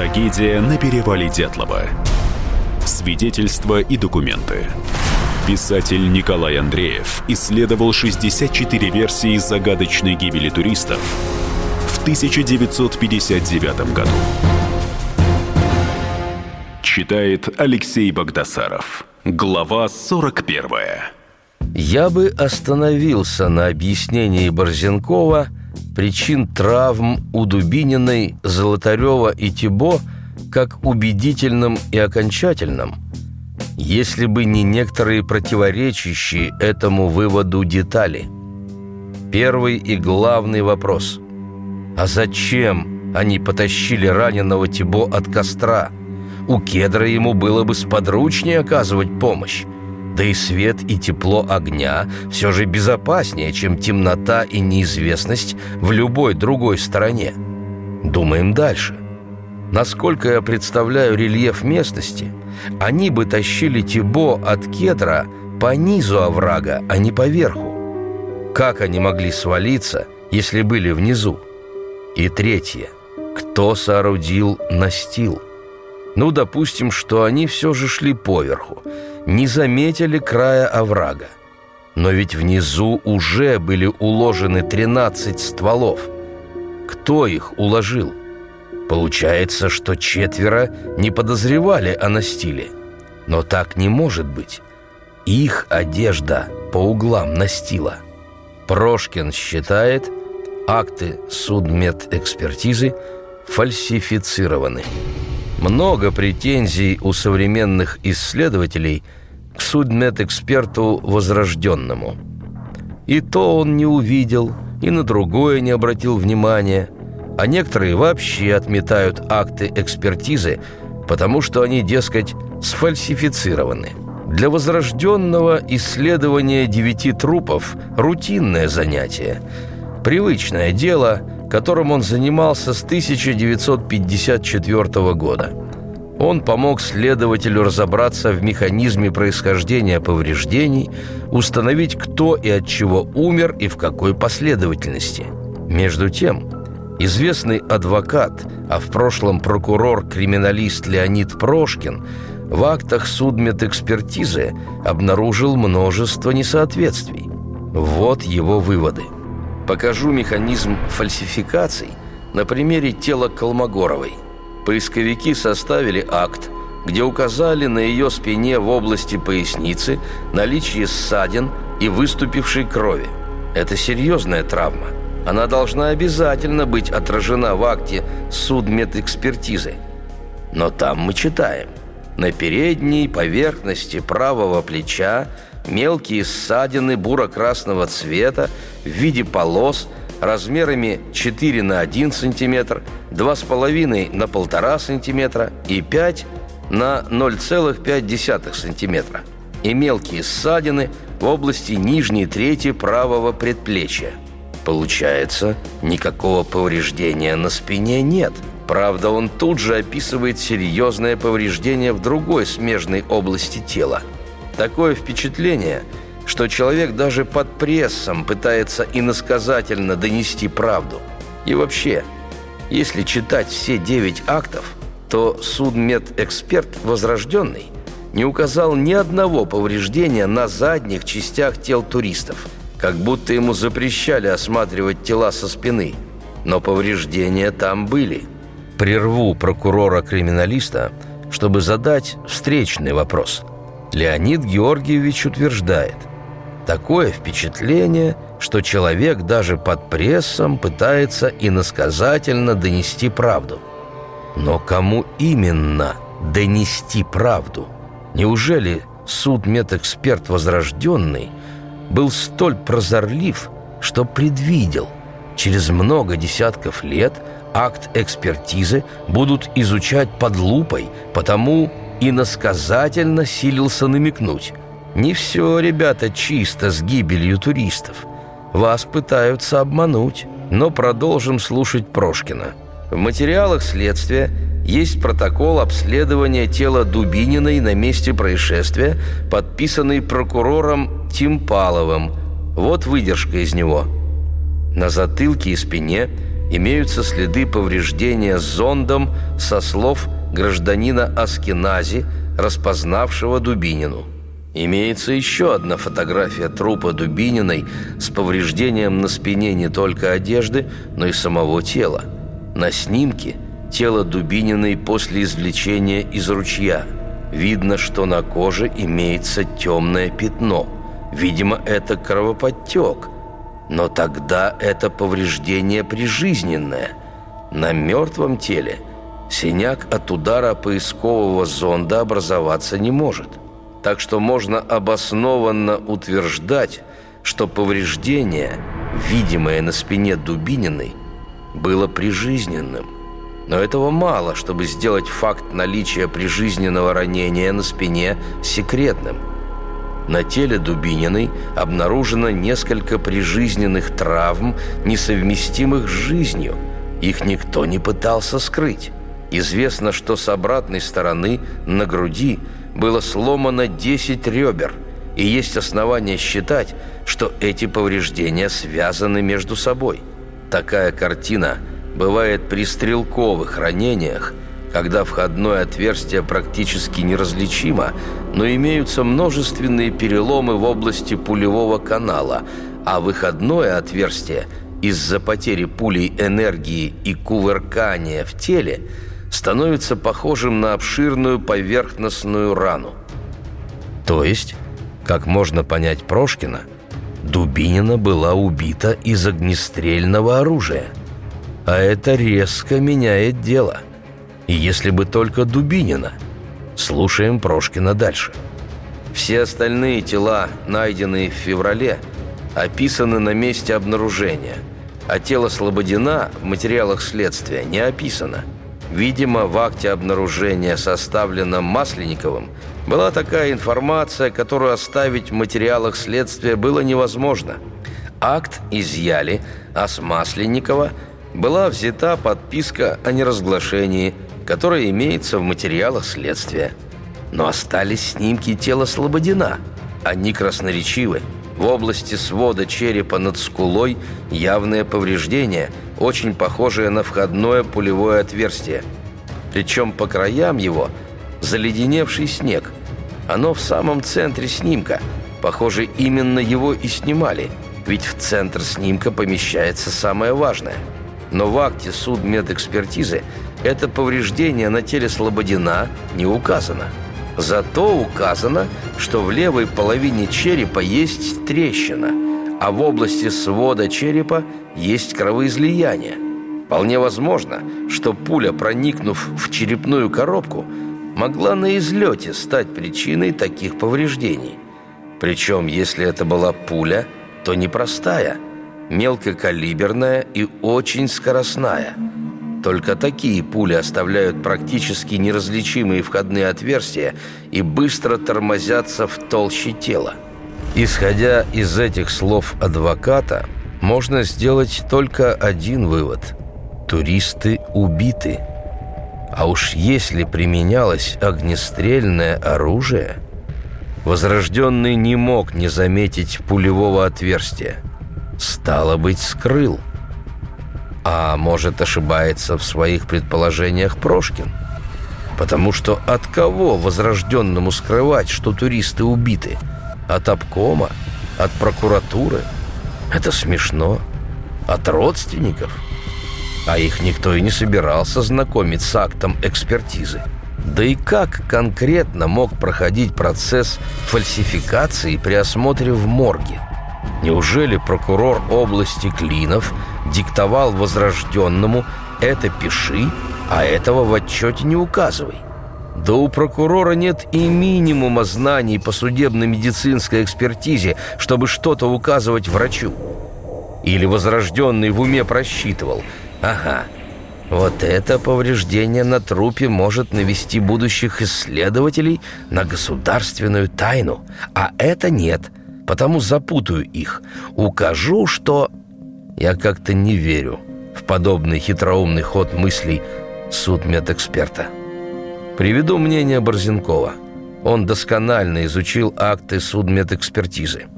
Трагедия на перевале Дятлова. Свидетельства и документы. Писатель Николай Андреев исследовал 64 версии загадочной гибели туристов в 1959 году. Читает Алексей Богдасаров. Глава 41. Я бы остановился на объяснении Борзенкова причин травм у Дубининой, Золотарева и Тибо как убедительным и окончательным, если бы не некоторые противоречащие этому выводу детали. Первый и главный вопрос. А зачем они потащили раненого Тибо от костра? У кедра ему было бы сподручнее оказывать помощь. Да и свет и тепло огня все же безопаснее, чем темнота и неизвестность в любой другой стороне. Думаем дальше. Насколько я представляю рельеф местности, они бы тащили Тибо от кедра по низу оврага, а не по верху. Как они могли свалиться, если были внизу? И третье. Кто соорудил настил? Ну, допустим, что они все же шли поверху – не заметили края оврага. Но ведь внизу уже были уложены 13 стволов. Кто их уложил? Получается, что четверо не подозревали о настиле. Но так не может быть. Их одежда по углам настила. Прошкин считает, акты судмедэкспертизы фальсифицированы. Много претензий у современных исследователей к судмедэксперту возрожденному. И то он не увидел, и на другое не обратил внимания, а некоторые вообще отметают акты экспертизы, потому что они, дескать, сфальсифицированы. Для возрожденного исследование девяти трупов – рутинное занятие. Привычное дело – которым он занимался с 1954 года. Он помог следователю разобраться в механизме происхождения повреждений, установить, кто и от чего умер и в какой последовательности. Между тем, известный адвокат, а в прошлом прокурор-криминалист Леонид Прошкин в актах судмедэкспертизы обнаружил множество несоответствий. Вот его выводы – Покажу механизм фальсификаций на примере тела Колмогоровой. Поисковики составили акт, где указали на ее спине в области поясницы наличие ссадин и выступившей крови. Это серьезная травма. Она должна обязательно быть отражена в акте судмедэкспертизы. Но там мы читаем. На передней поверхности правого плеча мелкие ссадины буро-красного цвета в виде полос размерами 4 на 1 см, 2,5 на 1,5 см и 5 на 0,5 см и мелкие ссадины в области нижней трети правого предплечья. Получается, никакого повреждения на спине нет. Правда, он тут же описывает серьезное повреждение в другой смежной области тела – Такое впечатление, что человек даже под прессом пытается иносказательно донести правду. И вообще, если читать все девять актов, то судмедэксперт возрожденный не указал ни одного повреждения на задних частях тел туристов, как будто ему запрещали осматривать тела со спины. Но повреждения там были. Прерву прокурора-криминалиста, чтобы задать встречный вопрос – Леонид Георгиевич утверждает, такое впечатление, что человек даже под прессом пытается иносказательно донести правду. Но кому именно донести правду? Неужели суд-медэксперт Возрожденный был столь прозорлив, что предвидел, через много десятков лет акт экспертизы будут изучать под лупой, потому иносказательно силился намекнуть. «Не все, ребята, чисто с гибелью туристов. Вас пытаются обмануть, но продолжим слушать Прошкина. В материалах следствия есть протокол обследования тела Дубининой на месте происшествия, подписанный прокурором Тимпаловым. Вот выдержка из него. На затылке и спине имеются следы повреждения зондом со слов гражданина Аскенази, распознавшего Дубинину. Имеется еще одна фотография трупа Дубининой с повреждением на спине не только одежды, но и самого тела. На снимке тело Дубининой после извлечения из ручья. Видно, что на коже имеется темное пятно. Видимо, это кровоподтек. Но тогда это повреждение прижизненное. На мертвом теле синяк от удара поискового зонда образоваться не может так что можно обоснованно утверждать, что повреждение, видимое на спине Дубининой, было прижизненным. Но этого мало, чтобы сделать факт наличия прижизненного ранения на спине секретным. На теле Дубининой обнаружено несколько прижизненных травм, несовместимых с жизнью. Их никто не пытался скрыть. Известно, что с обратной стороны, на груди – было сломано 10 ребер, и есть основания считать, что эти повреждения связаны между собой. Такая картина бывает при стрелковых ранениях, когда входное отверстие практически неразличимо, но имеются множественные переломы в области пулевого канала, а выходное отверстие из-за потери пулей энергии и кувыркания в теле – становится похожим на обширную поверхностную рану. То есть, как можно понять Прошкина, Дубинина была убита из огнестрельного оружия. А это резко меняет дело. И если бы только Дубинина. Слушаем Прошкина дальше. Все остальные тела, найденные в феврале, описаны на месте обнаружения, а тело Слободина в материалах следствия не описано – Видимо, в акте обнаружения, составленном Масленниковым, была такая информация, которую оставить в материалах следствия было невозможно. Акт изъяли, а с Масленникова была взята подписка о неразглашении, которая имеется в материалах следствия. Но остались снимки тела Слободина. Они красноречивы. В области свода черепа над скулой явное повреждение – очень похожее на входное пулевое отверстие. Причем по краям его заледеневший снег. Оно в самом центре снимка. Похоже, именно его и снимали, ведь в центр снимка помещается самое важное. Но в акте судмедэкспертизы это повреждение на теле Слободина не указано. Зато указано, что в левой половине черепа есть трещина – а в области свода черепа есть кровоизлияние. Вполне возможно, что пуля, проникнув в черепную коробку, могла на излете стать причиной таких повреждений. Причем, если это была пуля, то непростая, мелкокалиберная и очень скоростная. Только такие пули оставляют практически неразличимые входные отверстия и быстро тормозятся в толще тела. Исходя из этих слов адвоката, можно сделать только один вывод. Туристы убиты. А уж если применялось огнестрельное оружие, возрожденный не мог не заметить пулевого отверстия. Стало быть, скрыл. А может, ошибается в своих предположениях Прошкин? Потому что от кого возрожденному скрывать, что туристы убиты – от обкома? От прокуратуры? Это смешно. От родственников? А их никто и не собирался знакомить с актом экспертизы. Да и как конкретно мог проходить процесс фальсификации при осмотре в морге? Неужели прокурор области Клинов диктовал возрожденному «это пиши, а этого в отчете не указывай»? Да у прокурора нет и минимума знаний по судебно-медицинской экспертизе, чтобы что-то указывать врачу. Или возрожденный в уме просчитывал. Ага, вот это повреждение на трупе может навести будущих исследователей на государственную тайну, а это нет, потому запутаю их. Укажу, что... Я как-то не верю в подобный хитроумный ход мыслей судмедэксперта. Приведу мнение Борзенкова. Он досконально изучил акты судмедэкспертизы.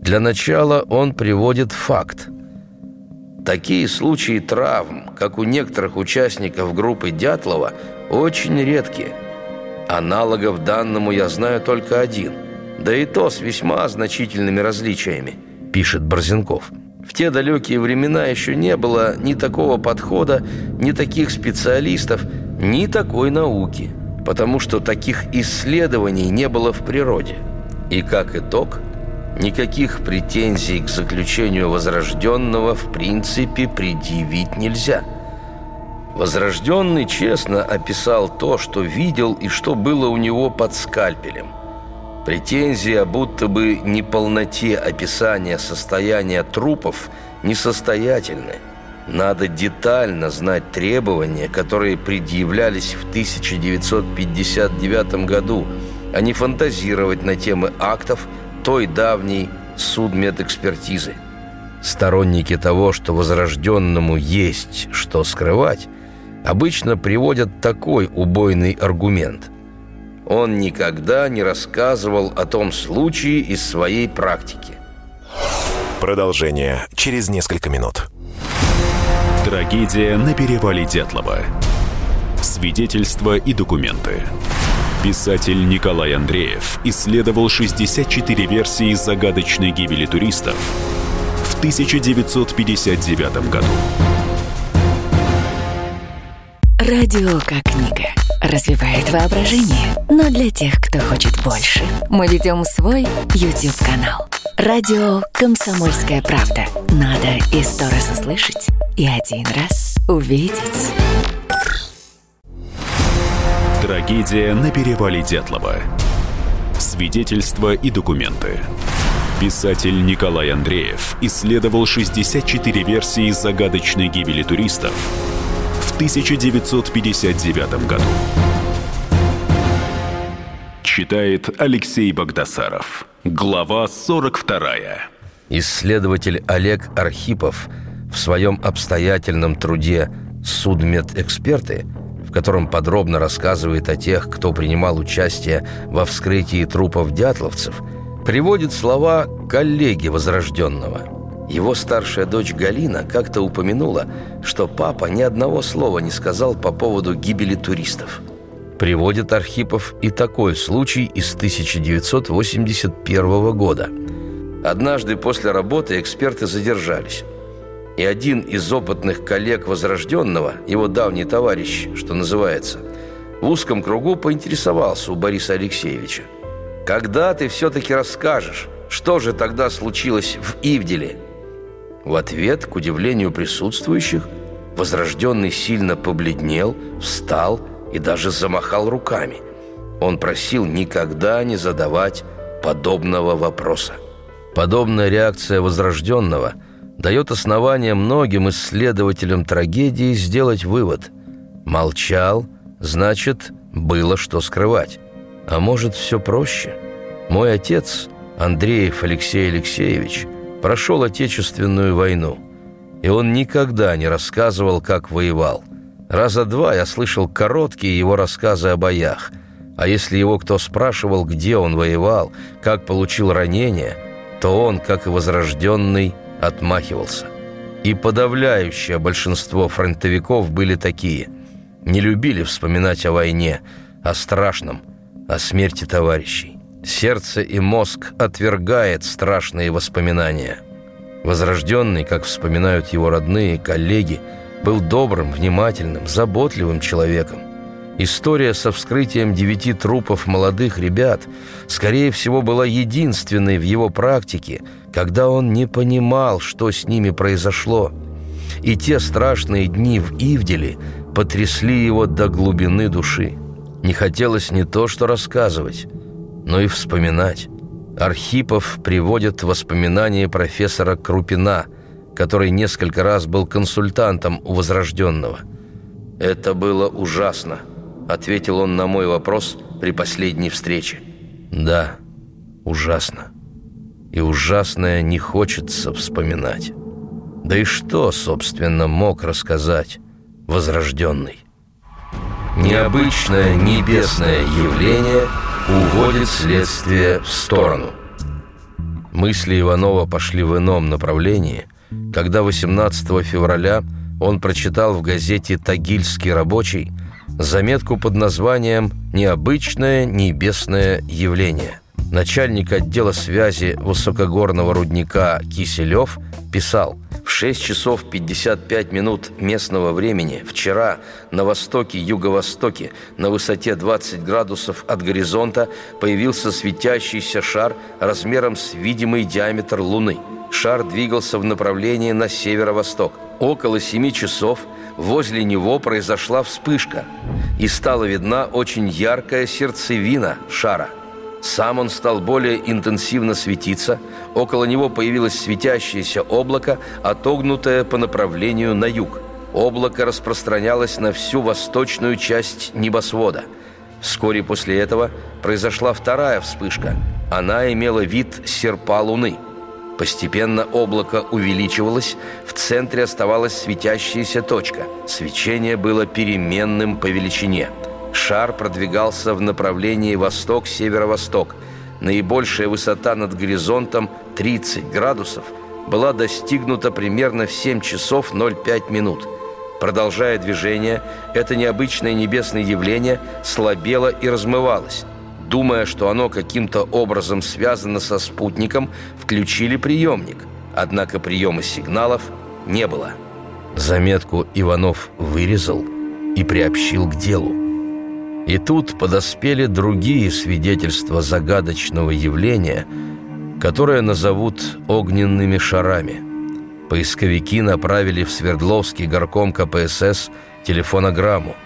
Для начала он приводит факт. Такие случаи травм, как у некоторых участников группы Дятлова, очень редкие. Аналогов данному я знаю только один, да и то с весьма значительными различиями, пишет Борзенков. Те далекие времена еще не было ни такого подхода, ни таких специалистов, ни такой науки, потому что таких исследований не было в природе. И как итог, никаких претензий к заключению Возрожденного в принципе предъявить нельзя. Возрожденный честно описал то, что видел и что было у него под скальпелем. Претензия будто бы неполноте описания состояния трупов несостоятельны. Надо детально знать требования, которые предъявлялись в 1959 году, а не фантазировать на темы актов той давней судмедэкспертизы. Сторонники того, что возрожденному есть что скрывать, обычно приводят такой убойный аргумент – он никогда не рассказывал о том случае из своей практики. Продолжение через несколько минут. Трагедия на перевале Дятлова. Свидетельства и документы. Писатель Николай Андреев исследовал 64 версии загадочной гибели туристов в 1959 году. Радио как книга развивает воображение. Но для тех, кто хочет больше, мы ведем свой YouTube-канал. Радио «Комсомольская правда». Надо и сто раз услышать, и один раз увидеть. Трагедия на перевале Дятлова. Свидетельства и документы. Писатель Николай Андреев исследовал 64 версии загадочной гибели туристов – 1959 году. Читает Алексей Богдасаров. Глава 42. Исследователь Олег Архипов в своем обстоятельном труде «Судмедэксперты», в котором подробно рассказывает о тех, кто принимал участие во вскрытии трупов дятловцев, приводит слова коллеги Возрожденного – его старшая дочь Галина как-то упомянула, что папа ни одного слова не сказал по поводу гибели туристов. Приводит Архипов и такой случай из 1981 года. Однажды после работы эксперты задержались. И один из опытных коллег Возрожденного, его давний товарищ, что называется, в узком кругу поинтересовался у Бориса Алексеевича. «Когда ты все-таки расскажешь, что же тогда случилось в Ивделе?» В ответ, к удивлению присутствующих, Возрожденный сильно побледнел, встал и даже замахал руками. Он просил никогда не задавать подобного вопроса. Подобная реакция Возрожденного дает основание многим исследователям трагедии сделать вывод. Молчал, значит, было что скрывать. А может, все проще? Мой отец, Андреев Алексей Алексеевич – прошел Отечественную войну, и он никогда не рассказывал, как воевал. Раза два я слышал короткие его рассказы о боях, а если его кто спрашивал, где он воевал, как получил ранение, то он, как и возрожденный, отмахивался. И подавляющее большинство фронтовиков были такие. Не любили вспоминать о войне, о страшном, о смерти товарищей. Сердце и мозг отвергает страшные воспоминания. Возрожденный, как вспоминают его родные, коллеги, был добрым, внимательным, заботливым человеком. История со вскрытием девяти трупов молодых ребят, скорее всего, была единственной в его практике, когда он не понимал, что с ними произошло. И те страшные дни в Ивделе потрясли его до глубины души. Не хотелось не то что рассказывать, но и вспоминать. Архипов приводит воспоминания профессора Крупина, который несколько раз был консультантом у Возрожденного. «Это было ужасно», — ответил он на мой вопрос при последней встрече. «Да, ужасно. И ужасное не хочется вспоминать. Да и что, собственно, мог рассказать Возрожденный?» Необычное небесное явление — уводит следствие в сторону. Мысли Иванова пошли в ином направлении, когда 18 февраля он прочитал в газете «Тагильский рабочий» заметку под названием «Необычное небесное явление». Начальник отдела связи высокогорного рудника Киселев писал «В 6 часов 55 минут местного времени вчера на востоке, юго-востоке, на высоте 20 градусов от горизонта появился светящийся шар размером с видимый диаметр Луны. Шар двигался в направлении на северо-восток. Около 7 часов возле него произошла вспышка, и стала видна очень яркая сердцевина шара – сам он стал более интенсивно светиться, около него появилось светящееся облако, отогнутое по направлению на юг. Облако распространялось на всю восточную часть небосвода. Вскоре после этого произошла вторая вспышка. Она имела вид серпа Луны. Постепенно облако увеличивалось, в центре оставалась светящаяся точка. Свечение было переменным по величине – Шар продвигался в направлении восток-северо-восток. Наибольшая высота над горизонтом 30 градусов была достигнута примерно в 7 часов 05 минут. Продолжая движение, это необычное небесное явление слабело и размывалось. Думая, что оно каким-то образом связано со спутником, включили приемник. Однако приема сигналов не было. Заметку Иванов вырезал и приобщил к делу. И тут подоспели другие свидетельства загадочного явления, которое назовут огненными шарами. Поисковики направили в Свердловский горком КПСС телефонограмму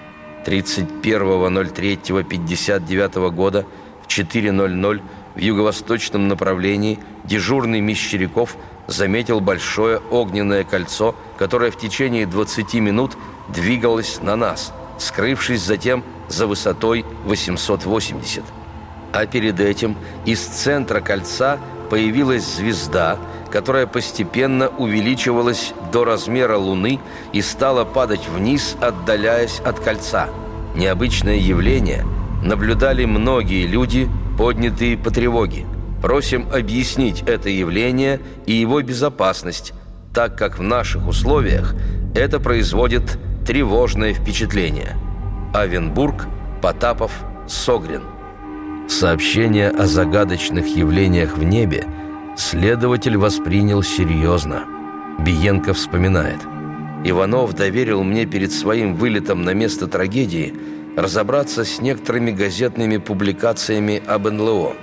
31.03.59 года в 4.00 в юго-восточном направлении дежурный Мещеряков заметил большое огненное кольцо, которое в течение 20 минут двигалось на нас, скрывшись затем за высотой 880. А перед этим из центра кольца появилась звезда, которая постепенно увеличивалась до размера Луны и стала падать вниз, отдаляясь от кольца. Необычное явление наблюдали многие люди, поднятые по тревоге. Просим объяснить это явление и его безопасность, так как в наших условиях это производит тревожное впечатление – Авенбург, Потапов, Согрин. Сообщение о загадочных явлениях в небе следователь воспринял серьезно. Биенко вспоминает. Иванов доверил мне перед своим вылетом на место трагедии разобраться с некоторыми газетными публикациями об НЛО.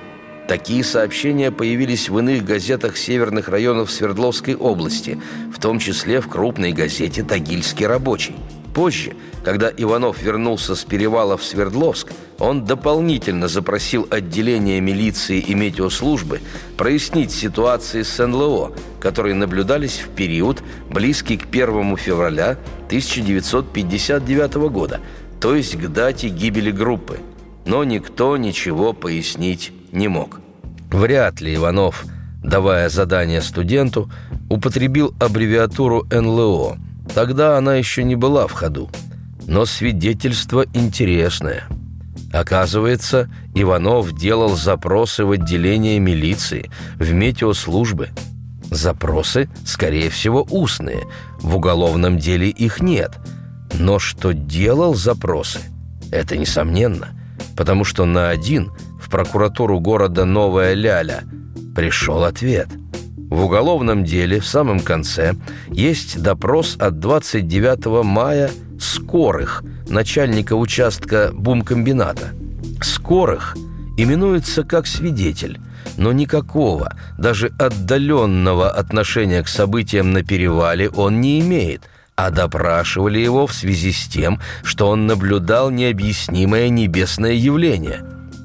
Такие сообщения появились в иных газетах северных районов Свердловской области, в том числе в крупной газете «Тагильский рабочий». Позже, когда Иванов вернулся с перевала в Свердловск, он дополнительно запросил отделение милиции и метеослужбы прояснить ситуации с НЛО, которые наблюдались в период, близкий к 1 февраля 1959 года, то есть к дате гибели группы. Но никто ничего пояснить не мог. Вряд ли Иванов, давая задание студенту, употребил аббревиатуру НЛО – Тогда она еще не была в ходу. Но свидетельство интересное. Оказывается, Иванов делал запросы в отделение милиции, в метеослужбы. Запросы, скорее всего, устные. В уголовном деле их нет. Но что делал запросы, это несомненно. Потому что на один в прокуратуру города Новая Ляля пришел ответ – в уголовном деле в самом конце есть допрос от 29 мая Скорых, начальника участка бумкомбината. Скорых именуется как свидетель, но никакого, даже отдаленного отношения к событиям на перевале он не имеет, а допрашивали его в связи с тем, что он наблюдал необъяснимое небесное явление.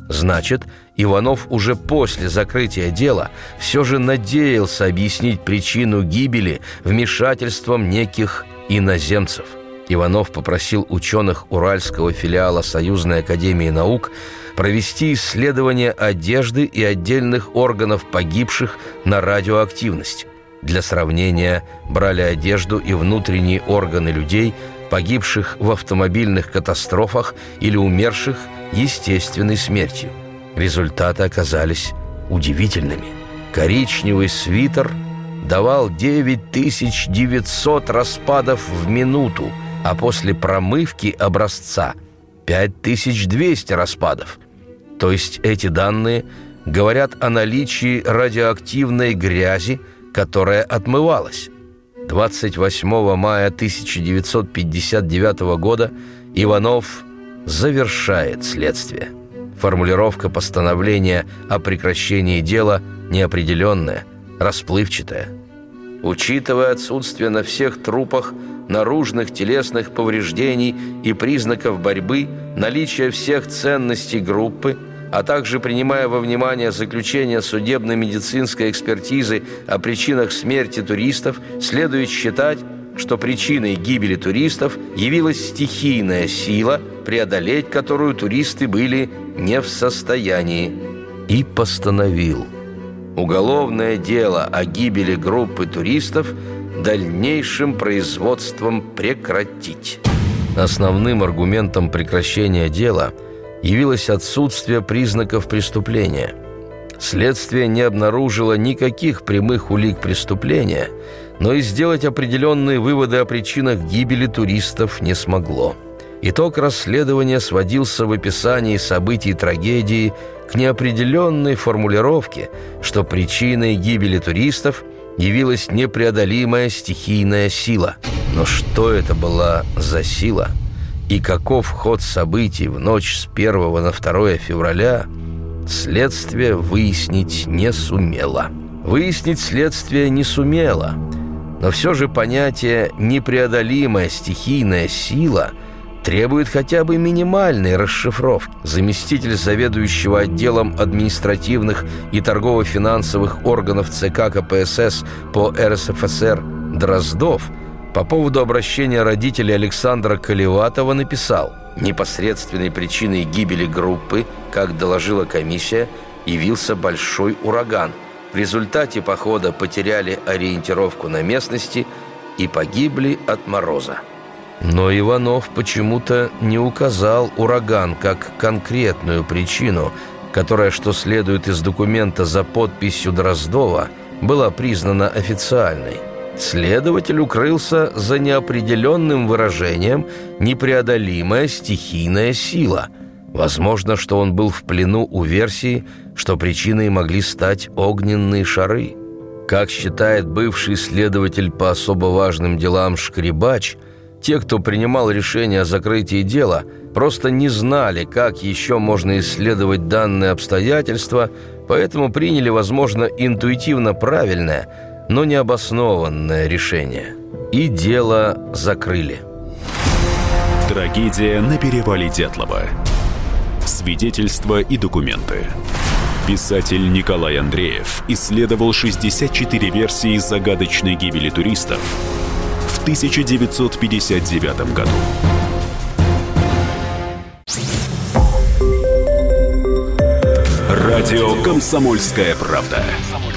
Значит, Иванов уже после закрытия дела все же надеялся объяснить причину гибели вмешательством неких иноземцев. Иванов попросил ученых Уральского филиала Союзной академии наук провести исследование одежды и отдельных органов погибших на радиоактивность. Для сравнения брали одежду и внутренние органы людей, погибших в автомобильных катастрофах или умерших естественной смертью. Результаты оказались удивительными. Коричневый свитер давал 9900 распадов в минуту, а после промывки образца 5200 распадов. То есть эти данные говорят о наличии радиоактивной грязи, которая отмывалась. 28 мая 1959 года Иванов завершает следствие. Формулировка постановления о прекращении дела неопределенная, расплывчатая. Учитывая отсутствие на всех трупах наружных телесных повреждений и признаков борьбы, наличие всех ценностей группы – а также принимая во внимание заключение судебно-медицинской экспертизы о причинах смерти туристов, следует считать, что причиной гибели туристов явилась стихийная сила, преодолеть которую туристы были не в состоянии. И постановил уголовное дело о гибели группы туристов дальнейшим производством прекратить. Основным аргументом прекращения дела – явилось отсутствие признаков преступления. Следствие не обнаружило никаких прямых улик преступления, но и сделать определенные выводы о причинах гибели туристов не смогло. Итог расследования сводился в описании событий трагедии к неопределенной формулировке, что причиной гибели туристов явилась непреодолимая стихийная сила. Но что это была за сила – и каков ход событий в ночь с 1 на 2 февраля, следствие выяснить не сумело. Выяснить следствие не сумело, но все же понятие «непреодолимая стихийная сила» требует хотя бы минимальной расшифровки. Заместитель заведующего отделом административных и торгово-финансовых органов ЦК КПСС по РСФСР Дроздов – по поводу обращения родителей Александра Колеватова написал «Непосредственной причиной гибели группы, как доложила комиссия, явился большой ураган. В результате похода потеряли ориентировку на местности и погибли от мороза». Но Иванов почему-то не указал ураган как конкретную причину, которая, что следует из документа за подписью Дроздова, была признана официальной – Следователь укрылся за неопределенным выражением «непреодолимая стихийная сила». Возможно, что он был в плену у версии, что причиной могли стать огненные шары. Как считает бывший следователь по особо важным делам Шкребач, те, кто принимал решение о закрытии дела, просто не знали, как еще можно исследовать данные обстоятельства, поэтому приняли, возможно, интуитивно правильное – но необоснованное решение. И дело закрыли. Трагедия на перевале Дятлова. Свидетельства и документы. Писатель Николай Андреев исследовал 64 версии загадочной гибели туристов в 1959 году. Радио «Комсомольская правда».